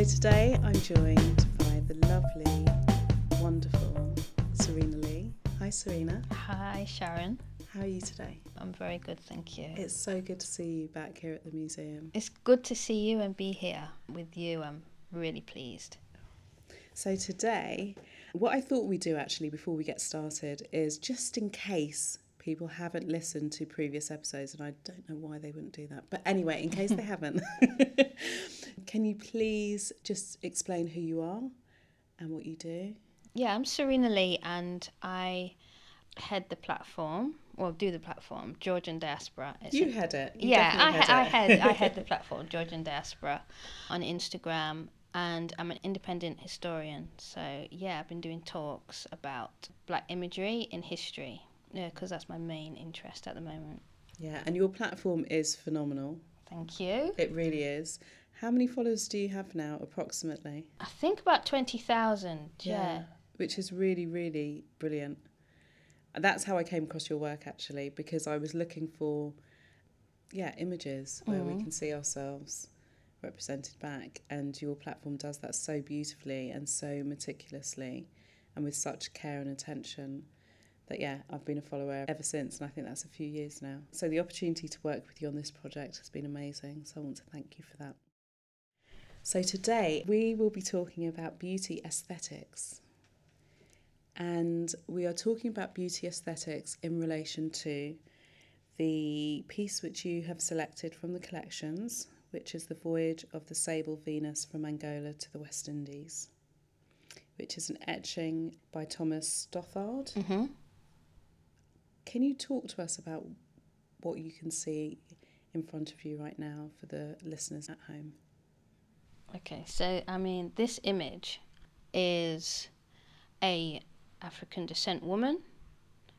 So today I'm joined by the lovely, wonderful Serena Lee. Hi, Serena. Hi, Sharon. How are you today? I'm very good, thank you. It's so good to see you back here at the museum. It's good to see you and be here with you. I'm really pleased. So today, what I thought we'd do actually before we get started is just in case people haven't listened to previous episodes, and I don't know why they wouldn't do that, but anyway, in case they haven't, can you please just explain who you are and what you do? Yeah, I'm Serena Lee and I head the platform, well, do the platform, Georgian Diaspora. It's You had it. You yeah, I, ha- I had head. I head the platform Georgian Diaspora on Instagram, and I'm an independent historian. So yeah, I've been doing talks about black imagery in history. Yeah, because that's my main interest at the moment. Yeah, and your platform is phenomenal. Thank you. It really is. How many followers do you have now, approximately? I think about twenty thousand. Yeah. Which is really, really brilliant. That's how I came across your work actually, because I was looking for, yeah, images where we mm. can see ourselves represented back, and your platform does that so beautifully and so meticulously, and with such care and attention. That yeah, I've been a follower ever since, and I think that's a few years now. So the opportunity to work with you on this project has been amazing. So I want to thank you for that. So today we will be talking about beauty aesthetics. And we are talking about beauty aesthetics in relation to the piece which you have selected from the collections, which is The Voyage of the Sable Venus from Angola to the West Indies, which is an etching by Thomas Stothard. Mm-hmm. Can you talk to us about what you can see in front of you right now for the listeners at home? Okay, so I mean, this image is a African descent woman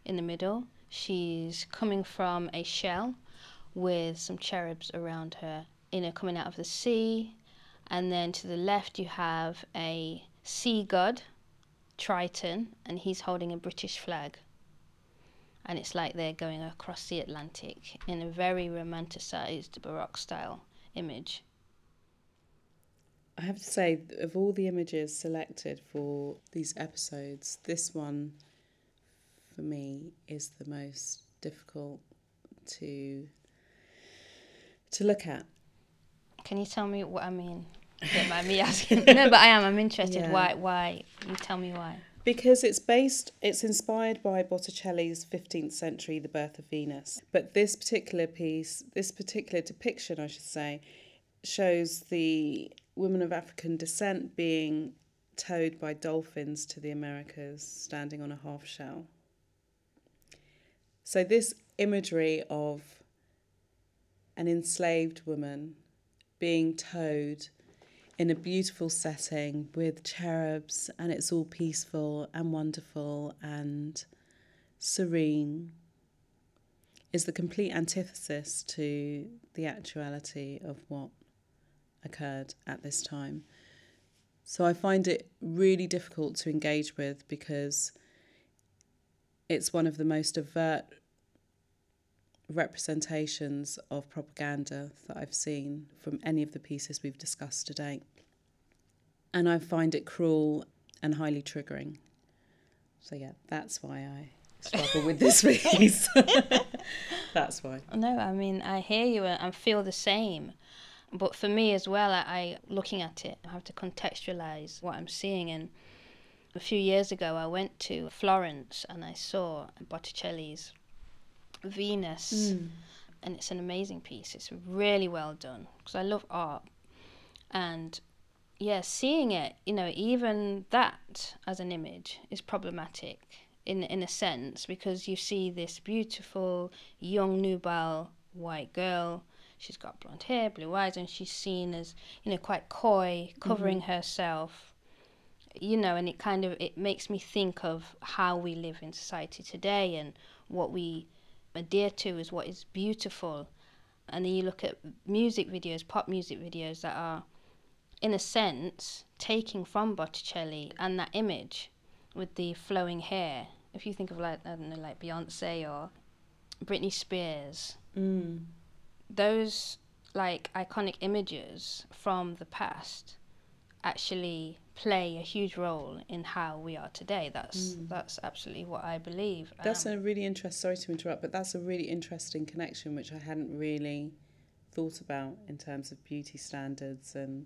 in the middle. She's coming from a shell with some cherubs around her, you know, coming out of the sea. And then to the left, you have a sea god, Triton, and he's holding a British flag. And it's like they're going across the Atlantic in a very romanticized Baroque style image. I have to say, of all the images selected for these episodes, this one for me is the most difficult to to look at. Can you tell me what I mean? Don't mind me asking. no, but I am. I'm interested. Yeah. Why? Why? You tell me why. Because it's based, it's inspired by Botticelli's 15th century The Birth of Venus. But this particular piece, this particular depiction, I should say, shows the women of African descent being towed by dolphins to the Americas, standing on a half shell. So, this imagery of an enslaved woman being towed in a beautiful setting with cherubs, and it's all peaceful and wonderful and serene, is the complete antithesis to the actuality of what occurred at this time. So I find it really difficult to engage with because it's one of the most overt representations of propaganda that I've seen from any of the pieces we've discussed today. And I find it cruel and highly triggering. So, yeah, that's why I struggle with this piece. that's why. No, I mean I hear you and feel the same. But for me as well, I, I looking at it, I have to contextualize what I'm seeing. And a few years ago, I went to Florence and I saw Botticelli's Venus, hmm. and it's an amazing piece. It's really well done because I love art, and yeah, seeing it, you know, even that as an image is problematic in in a sense because you see this beautiful young nubile white girl. She's got blonde hair, blue eyes, and she's seen as you know quite coy, covering mm-hmm. herself. You know, and it kind of it makes me think of how we live in society today and what we adhere to is what is beautiful. And then you look at music videos, pop music videos that are in a sense, taking from Botticelli and that image with the flowing hair. If you think of like I don't know, like Beyonce or Britney Spears, Mm. those like iconic images from the past actually play a huge role in how we are today. That's mm. that's absolutely what I believe. That's um, a really interest. Sorry to interrupt, but that's a really interesting connection which I hadn't really thought about in terms of beauty standards and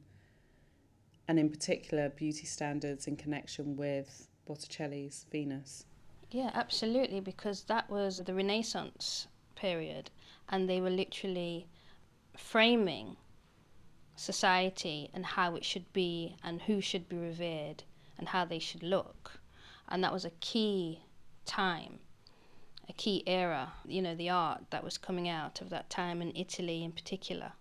and in particular beauty standards in connection with Botticelli's Venus. Yeah, absolutely, because that was the Renaissance period, and they were literally framing society and how it should be and who should be revered and how they should look. And that was a key time, a key era, you know, the art that was coming out of that time in Italy in particular.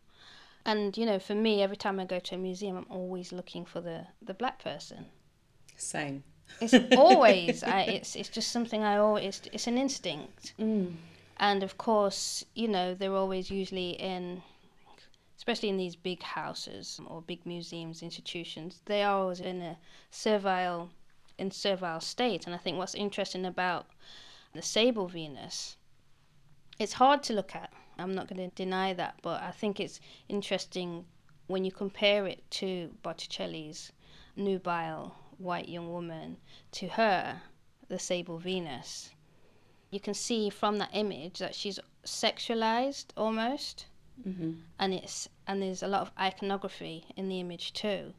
And, you know, for me, every time I go to a museum, I'm always looking for the, the black person. Same. It's always, I, it's, it's just something I always, it's, it's an instinct. Mm. And of course, you know, they're always usually in especially in these big houses or big museums, institutions, they are always in a servile, in servile state. And I think what's interesting about the sable Venus, it's hard to look at. I'm not going to deny that, but I think it's interesting when you compare it to Botticelli's nubile white young woman to her, the sable Venus. You can see from that image that she's sexualized almost mm-hmm. and it's and there's a lot of iconography in the image too,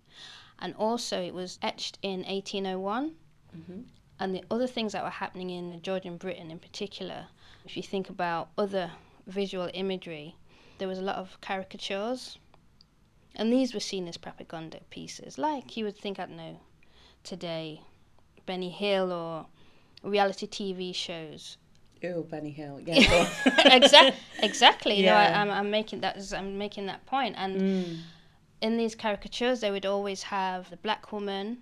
and also it was etched in 1801. Mm-hmm. And the other things that were happening in Georgian Britain, in particular, if you think about other visual imagery, there was a lot of caricatures, and these were seen as propaganda pieces, like you would think, I don't know, today, Benny Hill or reality TV shows Oh, Benny Hill. Yeah. exactly. Exactly. Yeah. No, I, am I'm, I'm making that. I'm making that point. And mm. in these caricatures, they would always have the black woman,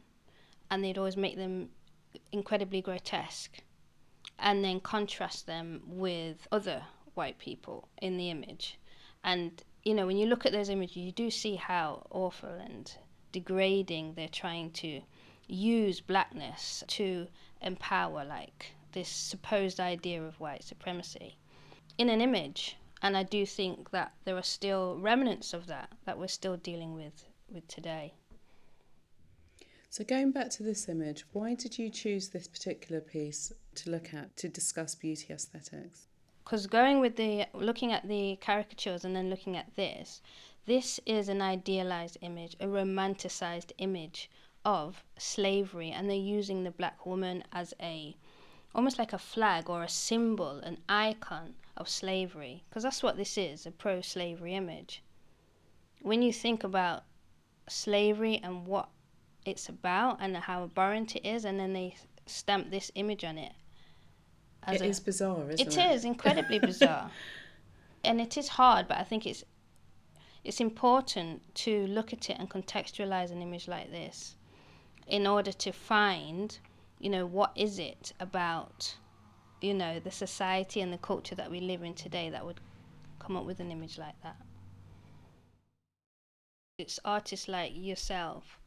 and they'd always make them incredibly grotesque, and then contrast them with other white people in the image. And you know, when you look at those images, you do see how awful and degrading they're trying to use blackness to empower, like this supposed idea of white supremacy in an image. And I do think that there are still remnants of that that we're still dealing with with today. So going back to this image, why did you choose this particular piece to look at to discuss beauty aesthetics? Because going with the looking at the caricatures and then looking at this, this is an idealized image, a romanticized image of slavery, and they're using the black woman as a almost like a flag or a symbol, an icon of slavery, because that's what this is a pro slavery image. When you think about slavery and what it's about and how abhorrent it is, and then they stamp this image on it. It a, is bizarre, isn't it? It is incredibly bizarre. And it is hard, but I think it's it's important to look at it and contextualize an image like this in order to find you know, what is it about, you know, the society and the culture that we live in today that would come up with an image like that? It's artists like yourself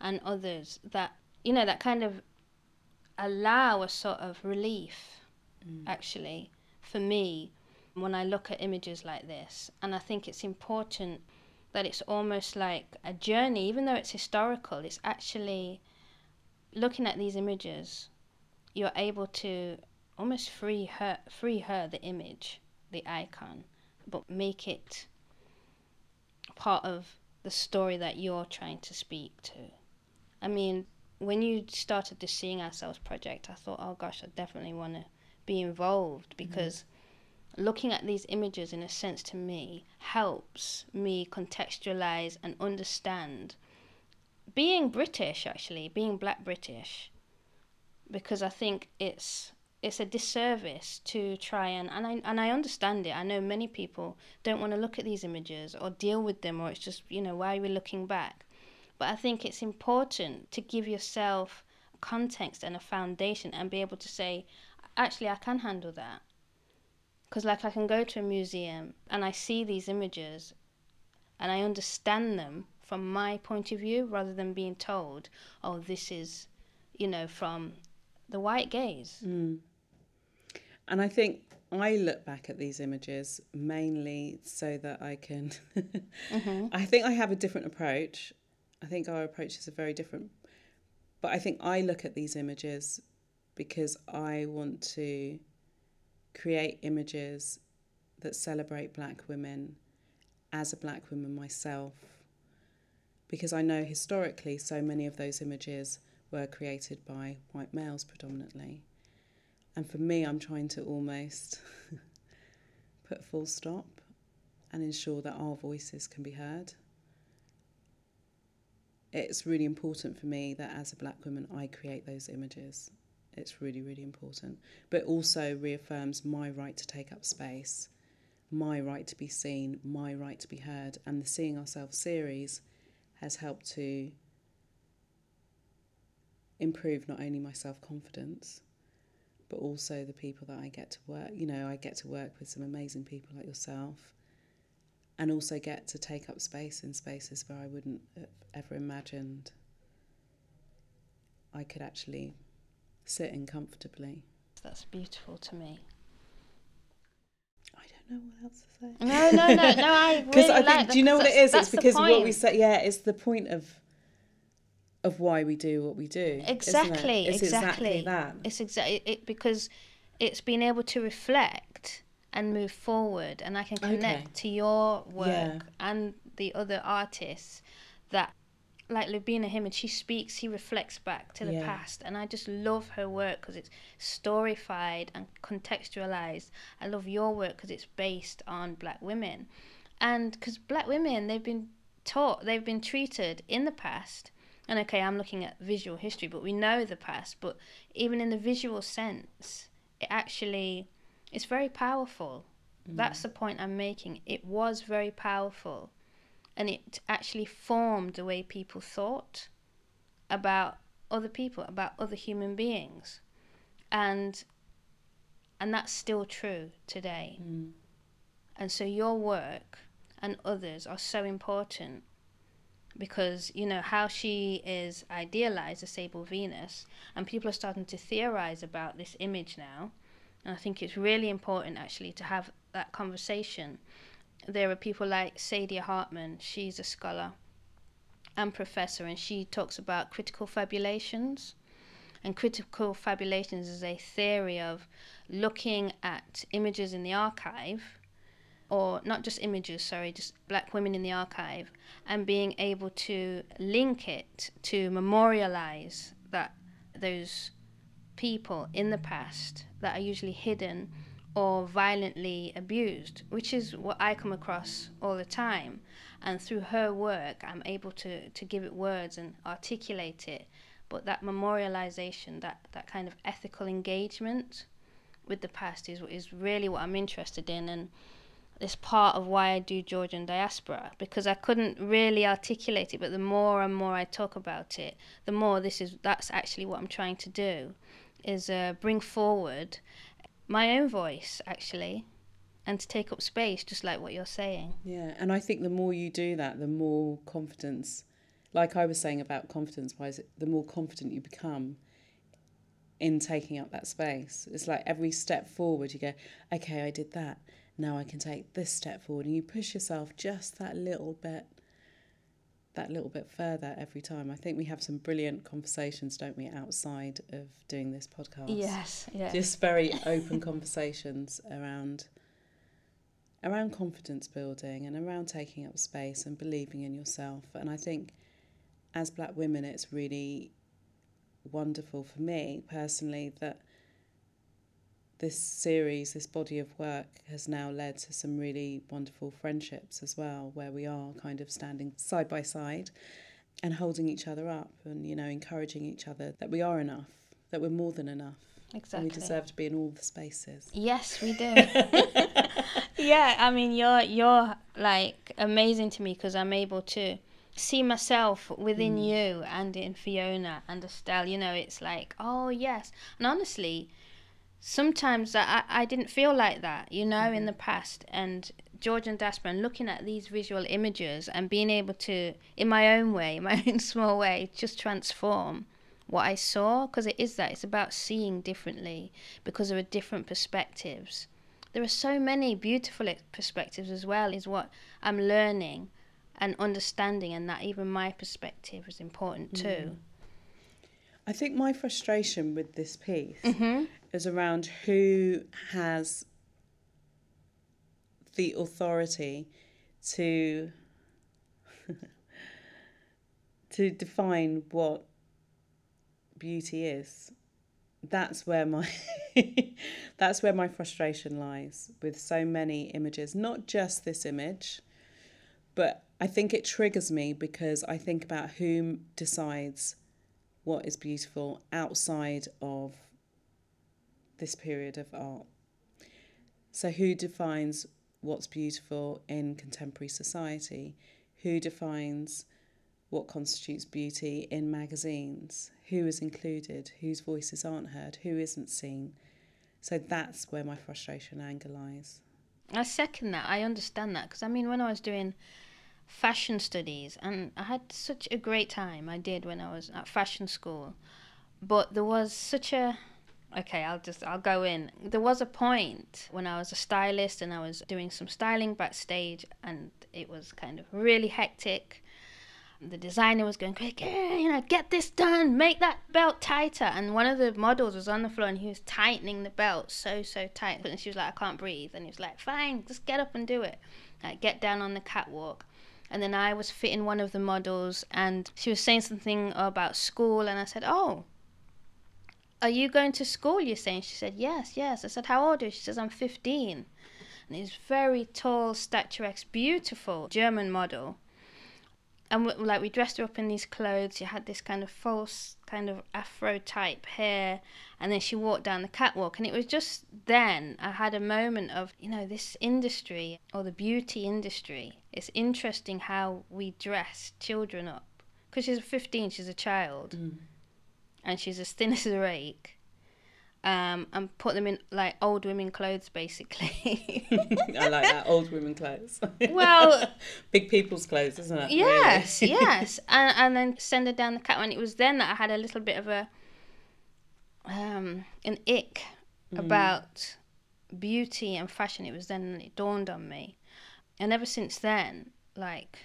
and others that, you know, that kind of allow a sort of relief, mm. actually, for me when I look at images like this. And I think it's important that it's almost like a journey, even though it's historical, it's actually looking at these images, you're able to almost free her, free her the image, the icon, but make it part of the story that you're trying to speak to. I mean, when you started the Seeing Ourselves project, I thought, oh gosh, I definitely want to be involved mm-hmm. because mm-hmm. looking at these images, in a sense, to me, helps me contextualize and understand being British, actually, being black British, because I think it's it's a disservice to try and and I and I understand it. I know many people don't want to look at these images or deal with them, or it's just you know why are we looking back? But I think it's important to give yourself context and a foundation and be able to say, actually, I can handle that. Because like I can go to a museum and I see these images, and I understand them from my point of view rather than being told, oh, this is, you know, from the white gaze. Mm. And I think I look back at these images mainly so that I can. mm-hmm. I think I have a different approach. I think our approaches are very different. But I think I look at these images because I want to create images that celebrate black women as a black woman myself. Because I know historically so many of those images were created by white males predominantly. And for me, I'm trying to almost put full stop and ensure that our voices can be heard. It's really important for me that as a black woman, I create those images. It's really, really important. But also reaffirms my right to take up space, my right to be seen, my right to be heard. And the Seeing Ourselves series has helped to improve not only my self confidence, but also the people that I get to work. You know, I get to work with some amazing people like yourself, and also get to take up space in spaces where I wouldn't have ever imagined I could actually sit in comfortably. That's beautiful to me. I don't know what else to say. No, no, no, no. I Because really I think, like do you know what it is? It's because of what we say. Yeah, it's the point of of why we do what we do. isn't it? Exactly, It's exactly exactly. that. It's exactly it because it's being able to reflect and move forward, and I can Okay. connect to your work Yeah. and the other artists that. Like Lubaina Himid, and she speaks, he reflects back to the Yeah. past, and I just love her work because it's storyfied and contextualized. I love your work because it's based on black women, and because black women they've been taught, they've been treated in the past and okay, I'm looking at visual history, but we know the past. But even in the visual sense, it actually it's very powerful. Mm. That's the point I'm making. It was very powerful, and it actually formed the way people thought about other people, about other human beings, and and that's still true today. Mm. And so your work and others are so important because you know how she is idealized as Sable Venus, and people are starting to theorize about this image now. And I think it's really important actually to have that conversation. There are people like Saidiya Hartman, she's a scholar and professor, and she talks about critical fabulations. And critical fabulations is a theory of looking at images in the archive or not just images, sorry, just black women in the archive, and being able to link it to memorialize that those people in the past that are usually hidden or violently abused, which is what I come across all the time. And through her work, I'm able to, to give it words and articulate it. But that memorialization, that, that kind of ethical engagement with the past is, is really what I'm interested in. And it's part of why I do Georgian diaspora because I couldn't really articulate it, but the more and more I talk about it, the more this is that's actually what I'm trying to do, is uh, bring forward my own voice actually, and to take up space, just like what you're saying. Yeah, and I think the more you do that, the more confidence, like I was saying about confidence wise, the more confident you become in taking up that space. It's like every step forward, you go, okay, I did that. Now I can take this step forward, and you push yourself just that little bit, that little bit further every time. I think we have some brilliant conversations, don't we, outside of doing this podcast? Yes, yes. just very open conversations around around confidence building and around taking up space and believing in yourself and i think as black women it's really wonderful for me personally that this series this body of work has now led to some really wonderful friendships as well where we are kind of standing side by side and holding each other up and you know encouraging each other that we are enough that we're more than enough exactly. and we deserve to be in all the spaces. Yes, we do. yeah, I mean, you're you're like amazing to me because I'm able to see myself within Mm. you and in Fiona and Estelle. You know, it's like, oh yes, and honestly, sometimes I I didn't feel like that. You know, in mm-hmm. the past, and Georgian Diaspora, and looking at these visual images and being able to, in my own way, my own small way, just transform what I saw because it is that it's about seeing differently because there are different perspectives. There are so many beautiful perspectives as well, is what I'm learning and understanding, and that even my perspective is important too. Mm-hmm. I think my frustration with this piece Mm-hmm. is around who has the authority to to define what beauty is. That's where my that's where my frustration lies with so many images, not just this image, but I think it triggers me because I think about who decides what is beautiful outside of this period of art. So, who defines what's beautiful in contemporary society? Who defines what constitutes beauty in magazines? Who is included? Whose voices aren't heard? Who isn't seen? So, that's where my frustration and anger lies. I second that. I understand that because I mean, when I was doing fashion studies, and I had such a great time. I did when I was at fashion school, but there was such a okay. I'll just I'll go in. There was a point when I was a stylist and I was doing some styling backstage, and it was kind of really hectic. The designer was going, quick, you know, get this done, make that belt tighter. And one of the models was on the floor and he was tightening the belt so, so tight. And she was like, I can't breathe. And he was like, fine, just get up and do it. Like, get down on the catwalk. And then I was fitting one of the models and she was saying something about school. And I said, Oh, are you going to school? You're saying? She said, Yes, yes. I said, How old are you? She says, I'm 15. And he's very tall, statuesque, beautiful German model and we, like we dressed her up in these clothes. She had this kind of false kind of afro type hair, and then she walked down the catwalk. And it was just then I had a moment of you know this industry or the beauty industry. It's interesting how we dress children up because she's 15, she's a child, and she's as thin as a rake. Um, and put them in like old women clothes basically. I like that old women clothes. well, big people's clothes, isn't it? Yes, really? yes, and and then send her down the cat. And it was then that I had a little bit of a um an ick about beauty and fashion. It was then it dawned on me, and ever since then, like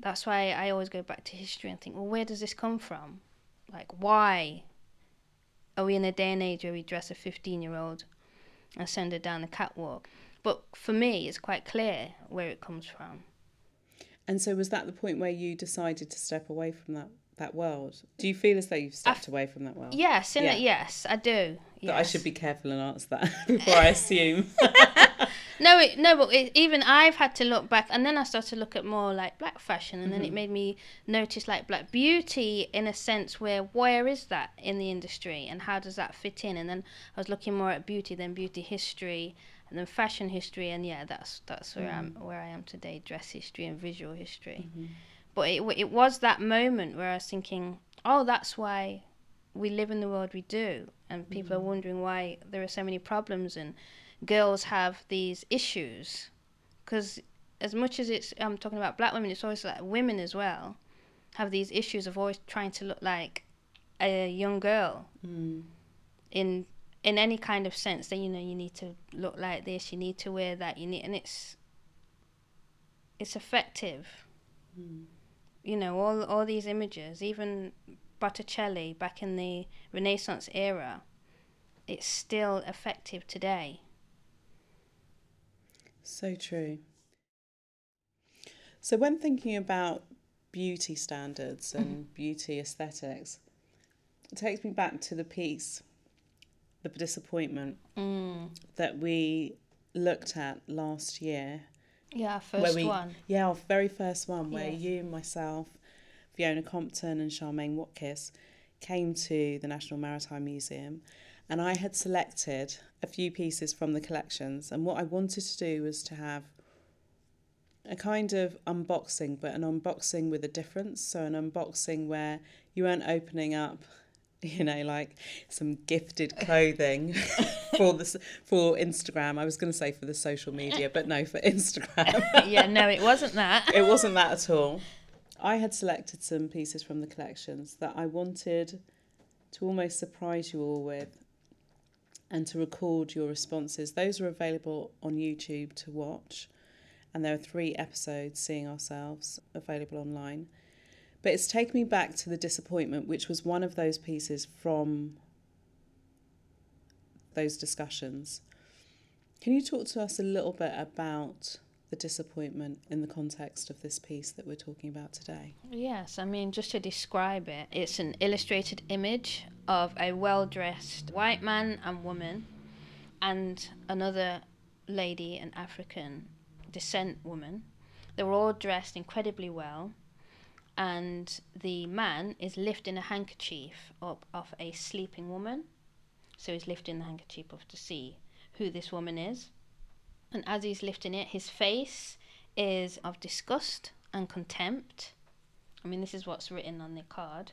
that's why I always go back to history and think, well, where does this come from? Like, why are we in a day and age where we dress a fifteen-year-old and send her down the catwalk? But for me, it's quite clear where it comes from. And so, was that the point where you decided to step away from that that world? Do you feel as though you've stepped away from that world? Yes, in Yeah. yes, I do. That I should be careful and answer that before I assume. No, it, no, but it, even I've had to look back, and then I started to look at more like black fashion, and Mm-hmm. then it made me notice like black beauty in a sense where where is that in the industry, and how does that fit in? And then I was looking more at beauty, than beauty history, and then fashion history, and yeah, that's that's where I'm Mm-hmm. where I am today, dress history and visual history. But it it was that moment where I was thinking, oh, that's why we live in the world we do, and people are wondering why there are so many problems and girls have these issues because as much as it's I'm talking about black women, it's always like women as well have these issues of always trying to look like a young girl Mm. in in any kind of sense. That you know you need to look like this, you need to wear that, you need, and it's it's effective. You know all all these images, even Botticelli back in the Renaissance era, it's still effective today. So true. So, when thinking about beauty standards and beauty aesthetics, it takes me back to the piece, The Disappointment, Mm. that we looked at last year. Yeah, first we, one. Yeah, our very first one, where Yes. you, myself, Fiona Compton, and Charmaine Watkiss came to the National Maritime Museum. And I had selected a few pieces from the collections. And what I wanted to do was to have a kind of unboxing, but an unboxing with a difference. So, an unboxing where you weren't opening up, you know, like some gifted clothing for the for Instagram. I was going to say for the social media, but no, for Instagram. yeah, no, it wasn't that. it wasn't that at all. I had selected some pieces from the collections that I wanted to almost surprise you all with and to record your responses. Those are available on YouTube to watch. and there are three episodes, Seeing Ourselves, available online. But it's taken me back to the disappointment, which was one of those pieces from those discussions. Can you talk to us a little bit about the disappointment in the context of this piece that we're talking about today? Yes, I mean, just to describe it, it's an illustrated image of a well dressed white man and woman and another lady, an African descent woman. They were all dressed incredibly well, and the man is lifting a handkerchief up of a sleeping woman. So he's lifting the handkerchief up to see who this woman is. And as he's lifting it, his face is of disgust and contempt. I mean, this is what's written on the card.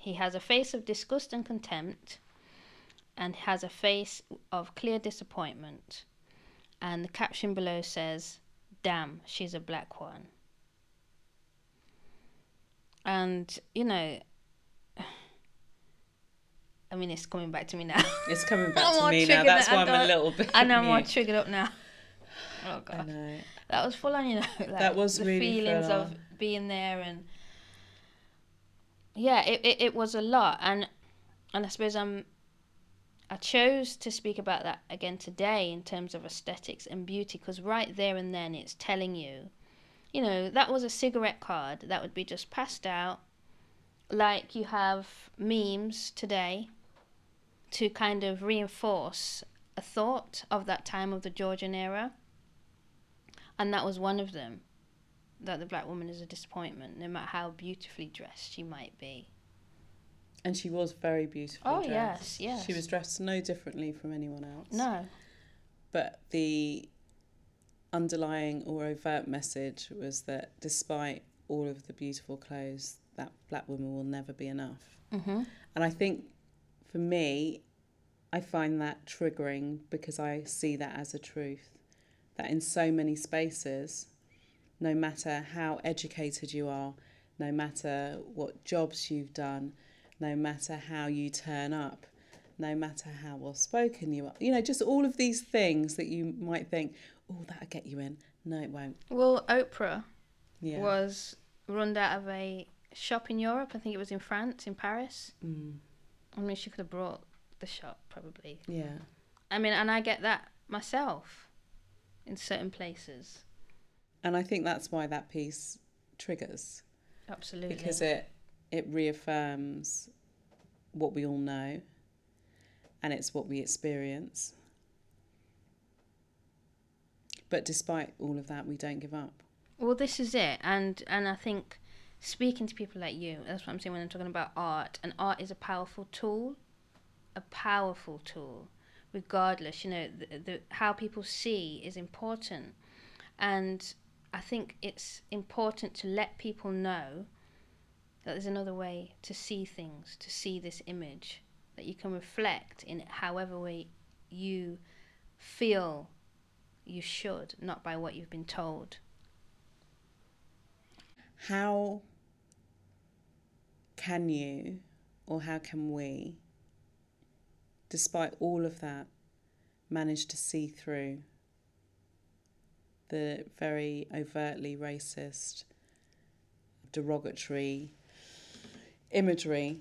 He has a face of disgust and contempt, and has a face of clear disappointment. And the caption below says, Damn, she's a black one. And, you know, I mean, it's coming back to me now. It's coming back to me now. That's why I'm a little bit. I know I'm more triggered up now. Oh, God. That was full on, you know. Like That was the really feelings of being there and yeah, it, it, it was a lot and and I suppose I'm I chose to speak about that again today in terms of aesthetics and beauty because right there and then it's telling you, you know, that was a cigarette card that would be just passed out like you have memes today to kind of reinforce a thought of that time of the Georgian era. And that was one of them that the black woman is a disappointment, no matter how beautifully dressed she might be. And she was very beautifully Oh, dressed. yes, yes. She was dressed no differently from anyone else. No. But the underlying or overt message was that despite all of the beautiful clothes, that black woman will never be enough. Mm-hmm. And I think for me, I find that triggering because I see that as a truth. That in so many spaces, no matter how educated you are, no matter what jobs you've done, no matter how you turn up, no matter how well spoken you are, you know, just all of these things that you might think, oh, that'll get you in. No, it won't. Well, Oprah Yeah. was run out of a shop in Europe. I think it was in France, in Paris. Mm, I mean, she could have brought the shop probably. yeah. I mean, and I get that myself in certain places. And I think that's why that piece triggers. Absolutely. because it it reaffirms what we all know and it's what we experience but despite all of that we don't give up Well, this is it, and and I think speaking to people like you, that's what I'm saying when I'm talking about art. And art is a powerful tool, a powerful tool, regardless. You know, the, the how people see is important, and I think it's important to let people know that there's another way to see things, to see this image, that you can reflect in however way you feel you should, not by what you've been told. how can you or how can we despite all of that manage to see through the very overtly racist derogatory imagery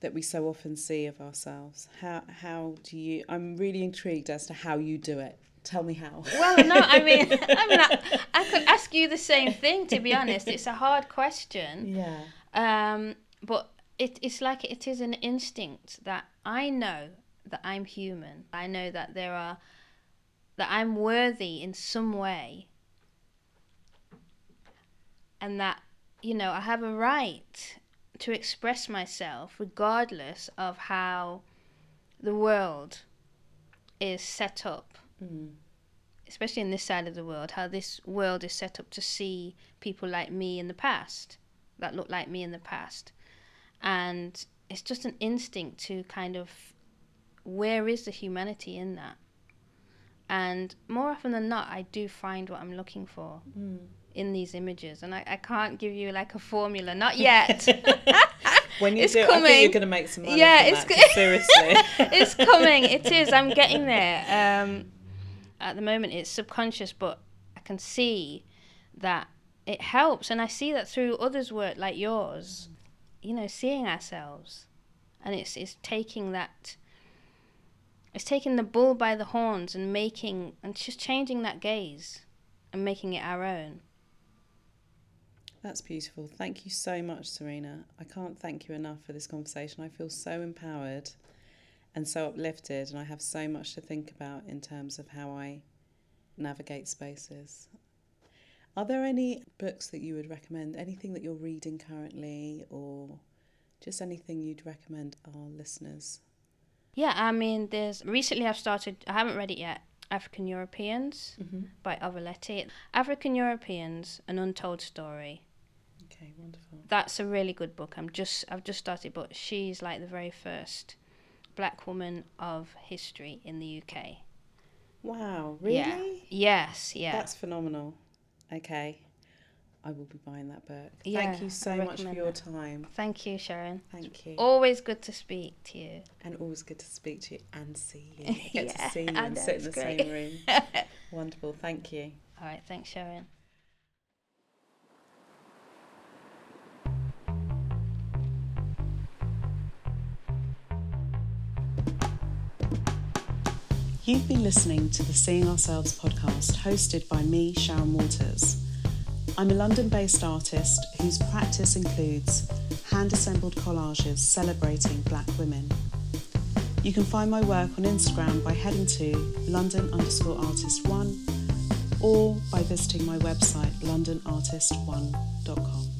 that we so often see of ourselves how how do you i'm really intrigued as to how you do it tell me how Well, no, I mean, I mean, I, I could ask you the same thing. To be honest, it's a hard question. yeah Um, but it, it's like it is an instinct that I know that I'm human. I know that there are that I'm worthy in some way, and that you know I have a right to express myself regardless of how the world is set up mm. especially in this side of the world, how this world is set up to see people like me in the past, that look like me in the past. And it's just an instinct to kind of where is the humanity in that? And more often than not, I do find what I'm looking for Mm. in these images. And I, I can't give you like a formula, not yet. when you It's do i think coming. you're going to make some money Yeah, it's that, go- seriously it's coming. It is. I'm getting there. Um, at the moment, it's subconscious, but I can see that it helps, and I see that through others' work like yours. You know, seeing ourselves, and it's it's taking that. It's taking the bull by the horns and making and just changing that gaze, and making it our own. That's beautiful. Thank you so much, Serena. I can't thank you enough for this conversation. I feel so empowered and so uplifted, and I have so much to think about in terms of how I navigate spaces. Are there any books that you would recommend? Anything that you're reading currently, or just anything you'd recommend our listeners? Yeah, I mean, there's recently I've started. I haven't read it yet. African Europeans Mm-hmm. by Olivette Otele. African Europeans: An Untold Story. Okay, wonderful. That's a really good book. I'm just I've just started, but she's like the very first black woman of history in the UK. Wow, really? Yeah. Yes, yeah. That's phenomenal. Okay, I will be buying that book. Yeah, Thank you so much for your that. time. Thank you, Sharon. Thank you. Always good to speak to you. And always good to speak to you and see you. Get Yeah, to see you I and sit in the it's same room. Wonderful. Thank you. All right, thanks, Sharon. You've been listening to the Seeing Ourselves podcast hosted by me, Sharon Walters. I'm a London based artist whose practice includes hand assembled collages celebrating black women. You can find my work on Instagram by heading to London underscore artist one or by visiting my website londonartist1.com.